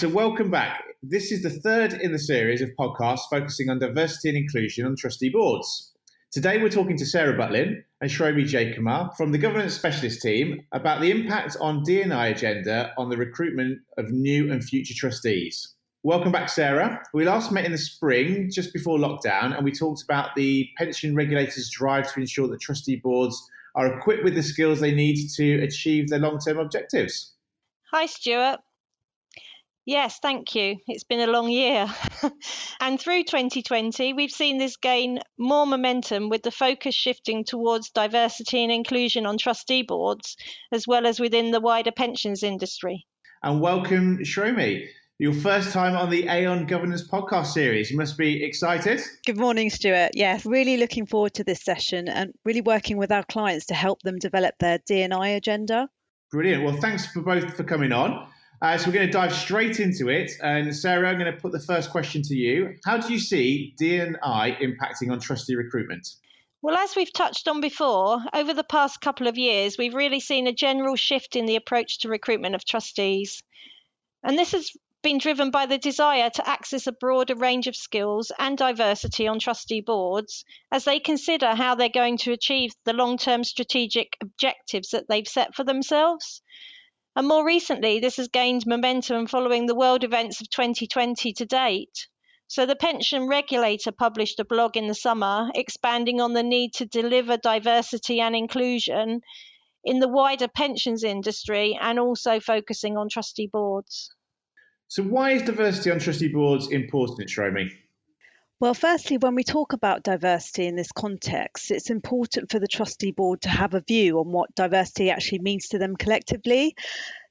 so welcome back. This is the third in the series of podcasts focusing on diversity and inclusion on trustee boards. Today we're talking to Sarah Butlin and Shromi Jaykumar from the governance specialist team about the impact on D&I agenda on the recruitment of new and future trustees. Welcome back, Sarah. We last met in the spring, just before lockdown, and we talked about the pension regulators' drive to ensure that trustee boards are equipped with the skills they need to achieve their long term objectives. Hi, Stuart. Yes, thank you. It's been a long year. and through 2020, we've seen this gain more momentum with the focus shifting towards diversity and inclusion on trustee boards, as well as within the wider pensions industry. And welcome, Shromi your first time on the Aon Governance podcast series. You must be excited. Good morning, Stuart. Yes, really looking forward to this session and really working with our clients to help them develop their D&I agenda. Brilliant. Well, thanks for both for coming on. Uh, so we're going to dive straight into it. And Sarah, I'm going to put the first question to you. How do you see D&I impacting on trustee recruitment? Well, as we've touched on before, over the past couple of years, we've really seen a general shift in the approach to recruitment of trustees. And this has been driven by the desire to access a broader range of skills and diversity on trustee boards as they consider how they're going to achieve the long term strategic objectives that they've set for themselves. And more recently, this has gained momentum following the world events of 2020 to date. So, the pension regulator published a blog in the summer expanding on the need to deliver diversity and inclusion in the wider pensions industry and also focusing on trustee boards. So, why is diversity on trustee boards important, Shromi? Well, firstly, when we talk about diversity in this context, it's important for the trustee board to have a view on what diversity actually means to them collectively.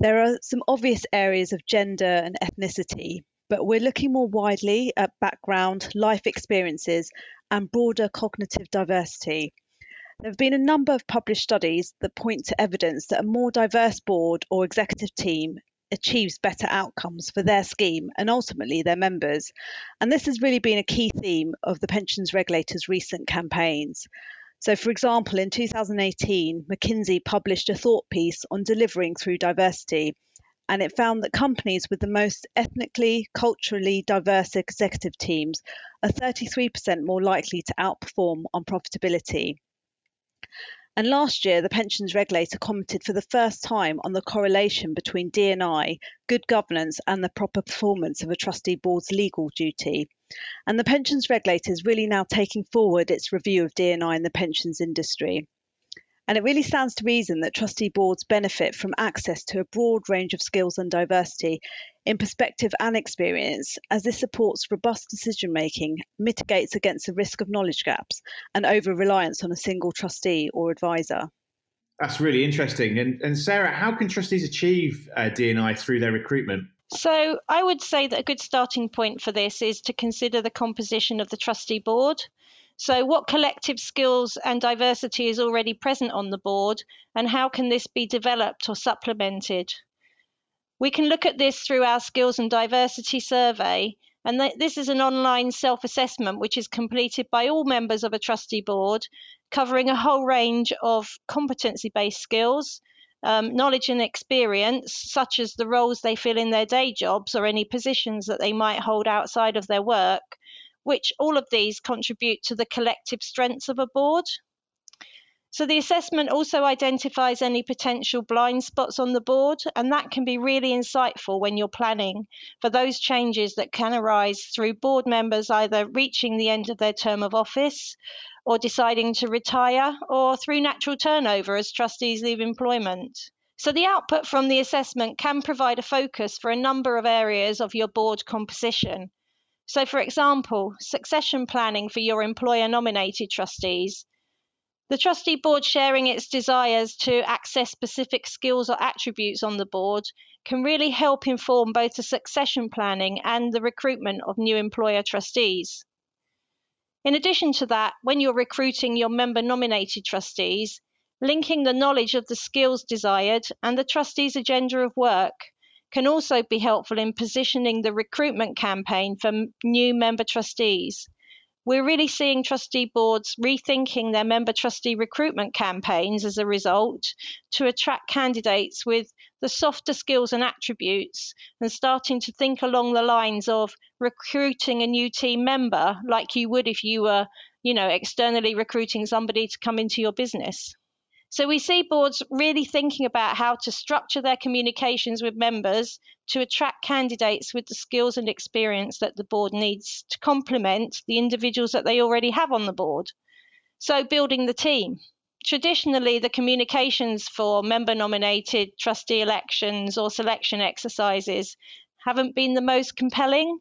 There are some obvious areas of gender and ethnicity, but we're looking more widely at background, life experiences, and broader cognitive diversity. There have been a number of published studies that point to evidence that a more diverse board or executive team achieves better outcomes for their scheme and ultimately their members. And this has really been a key theme of the pensions regulator's recent campaigns. So, for example, in 2018, McKinsey published a thought piece on delivering through diversity, and it found that companies with the most ethnically, culturally diverse executive teams are 33% more likely to outperform on profitability. And last year, the pensions regulator commented for the first time on the correlation between D&I, good governance, and the proper performance of a trustee board's legal duty. And the pensions regulator is really now taking forward its review of D&I in the pensions industry. And it really stands to reason that trustee boards benefit from access to a broad range of skills and diversity in perspective and experience, as this supports robust decision making, mitigates against the risk of knowledge gaps, and over reliance on a single trustee or advisor. That's really interesting. And, and Sarah, how can trustees achieve uh, D&I through their recruitment? So, I would say that a good starting point for this is to consider the composition of the trustee board. So, what collective skills and diversity is already present on the board, and how can this be developed or supplemented? We can look at this through our skills and diversity survey, and th- this is an online self assessment which is completed by all members of a trustee board, covering a whole range of competency based skills. Um, knowledge and experience, such as the roles they fill in their day jobs or any positions that they might hold outside of their work, which all of these contribute to the collective strengths of a board. So the assessment also identifies any potential blind spots on the board, and that can be really insightful when you're planning for those changes that can arise through board members either reaching the end of their term of office or deciding to retire or through natural turnover as trustees leave employment. So, the output from the assessment can provide a focus for a number of areas of your board composition, so, for example, succession planning for your employer nominated trustees. The trustee board sharing its desires to access specific skills or attributes on the board can really help inform both the succession planning and the recruitment of new employer trustees. In addition to that, when you're recruiting your member nominated trustees, linking the knowledge of the skills desired and the trustee's agenda of work can also be helpful in positioning the recruitment campaign for new member trustees, We're really seeing trustee boards rethinking their member trustee recruitment campaigns as a result to attract candidates with the softer skills and attributes and starting to think along the lines of recruiting a new team member like you would if you were, you know, externally recruiting somebody to come into your business. So we see boards really thinking about how to structure their communications with members to attract candidates with the skills and experience that the board needs to complement the individuals that they already have on the board. So building the team. Traditionally, the communications for member nominated trustee elections or selection exercises haven't been the most compelling,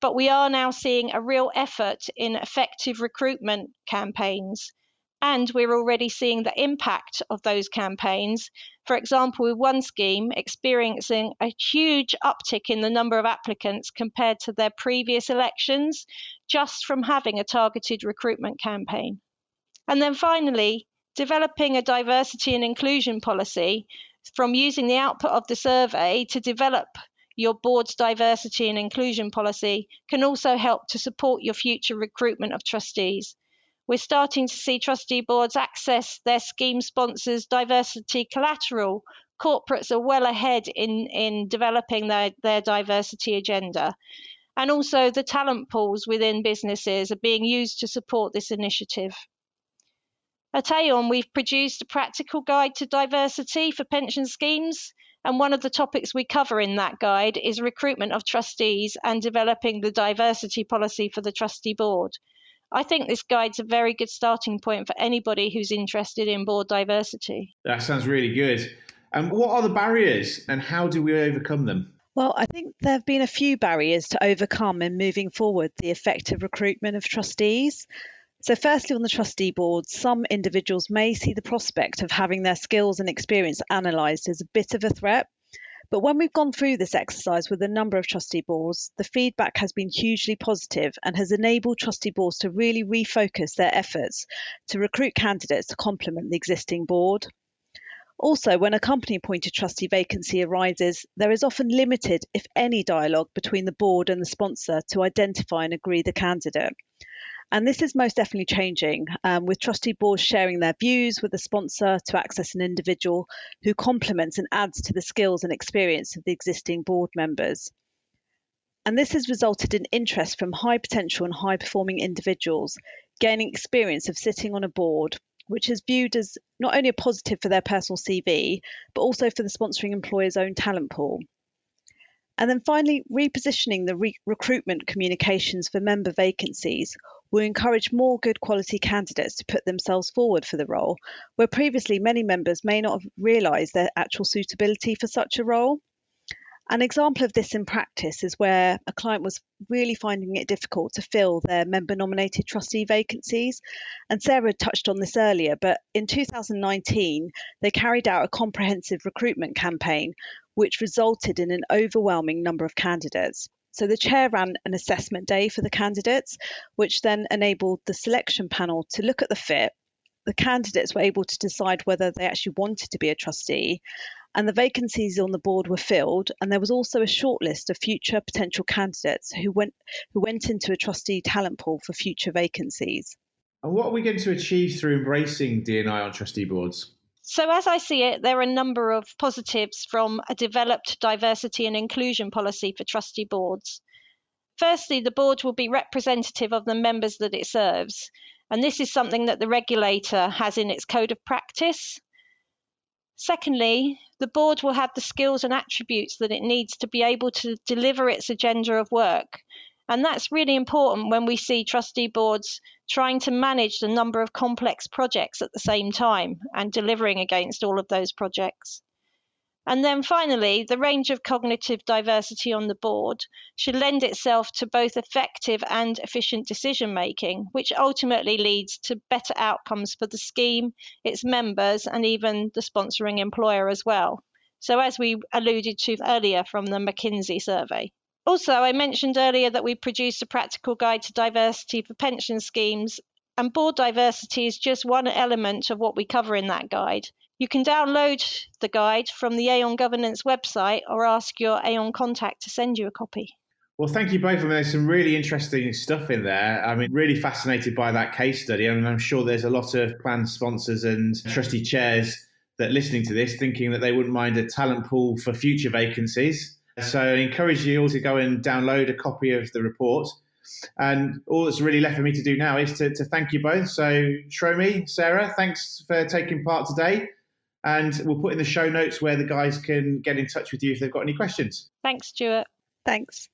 but we are now seeing a real effort in effective recruitment campaigns and we're already seeing the impact of those campaigns. For example, with one scheme experiencing a huge uptick in the number of applicants compared to their previous elections, just from having a targeted recruitment campaign. And then finally, developing a diversity and inclusion policy from using the output of the survey to develop your board's diversity and inclusion policy can also help to support your future recruitment of trustees we're starting to see trustee boards access their scheme sponsors' diversity collateral. Corporates are well ahead in, in developing their, their diversity agenda. And also, the talent pools within businesses are being used to support this initiative. At Aon, we've produced a practical guide to diversity for pension schemes. And one of the topics we cover in that guide is recruitment of trustees and developing the diversity policy for the trustee board. I think this guide's a very good starting point for anybody who's interested in board diversity. That sounds really good. And what are the barriers and how do we overcome them? Well, I think there have been a few barriers to overcome in moving forward the effective recruitment of trustees. So, firstly, on the trustee board, some individuals may see the prospect of having their skills and experience analysed as a bit of a threat but when we've gone through this exercise with a number of trustee boards, the feedback has been hugely positive and has enabled trustee boards to really refocus their efforts to recruit candidates to complement the existing board. Also, when a company appointed trustee vacancy arises, there is often limited, if any, dialogue between the board and the sponsor to identify and agree the candidate. And this is most definitely changing, um, with trustee boards sharing their views with the sponsor to access an individual who complements and adds to the skills and experience of the existing board members. And this has resulted in interest from high potential and high performing individuals gaining experience of sitting on a board, which is viewed as not only a positive for their personal CV, but also for the sponsoring employer's own talent pool. And then finally, repositioning the re- recruitment communications for member vacancies will encourage more good quality candidates to put themselves forward for the role, where previously many members may not have realised their actual suitability for such a role. An example of this in practice is where a client was really finding it difficult to fill their member nominated trustee vacancies. And Sarah touched on this earlier, but in 2019, they carried out a comprehensive recruitment campaign which resulted in an overwhelming number of candidates. So the chair ran an assessment day for the candidates, which then enabled the selection panel to look at the fit. The candidates were able to decide whether they actually wanted to be a trustee, and the vacancies on the board were filled. And there was also a shortlist of future potential candidates who went who went into a trustee talent pool for future vacancies. And what are we going to achieve through embracing D&I on trustee boards? So, as I see it, there are a number of positives from a developed diversity and inclusion policy for trustee boards. Firstly, the board will be representative of the members that it serves, and this is something that the regulator has in its code of practice. Secondly, the board will have the skills and attributes that it needs to be able to deliver its agenda of work and that's really important when we see trustee boards trying to manage the number of complex projects at the same time and delivering against all of those projects. And then finally, the range of cognitive diversity on the board should lend itself to both effective and efficient decision making, which ultimately leads to better outcomes for the scheme, its members, and even the sponsoring employer as well. So, as we alluded to earlier from the McKinsey survey. Also, I mentioned earlier that we produced a practical guide to diversity for pension schemes, and board diversity is just one element of what we cover in that guide. You can download the guide from the Aon Governance website or ask your Aon contact to send you a copy. Well, thank you both. I mean, there's some really interesting stuff in there. I mean, really fascinated by that case study. I mean, I'm sure there's a lot of plan sponsors and trustee chairs that listening to this thinking that they wouldn't mind a talent pool for future vacancies. So I encourage you all to go and download a copy of the report. And all that's really left for me to do now is to, to thank you both. So, Shromi, Sarah, thanks for taking part today. And we'll put in the show notes where the guys can get in touch with you if they've got any questions. Thanks, Stuart. Thanks.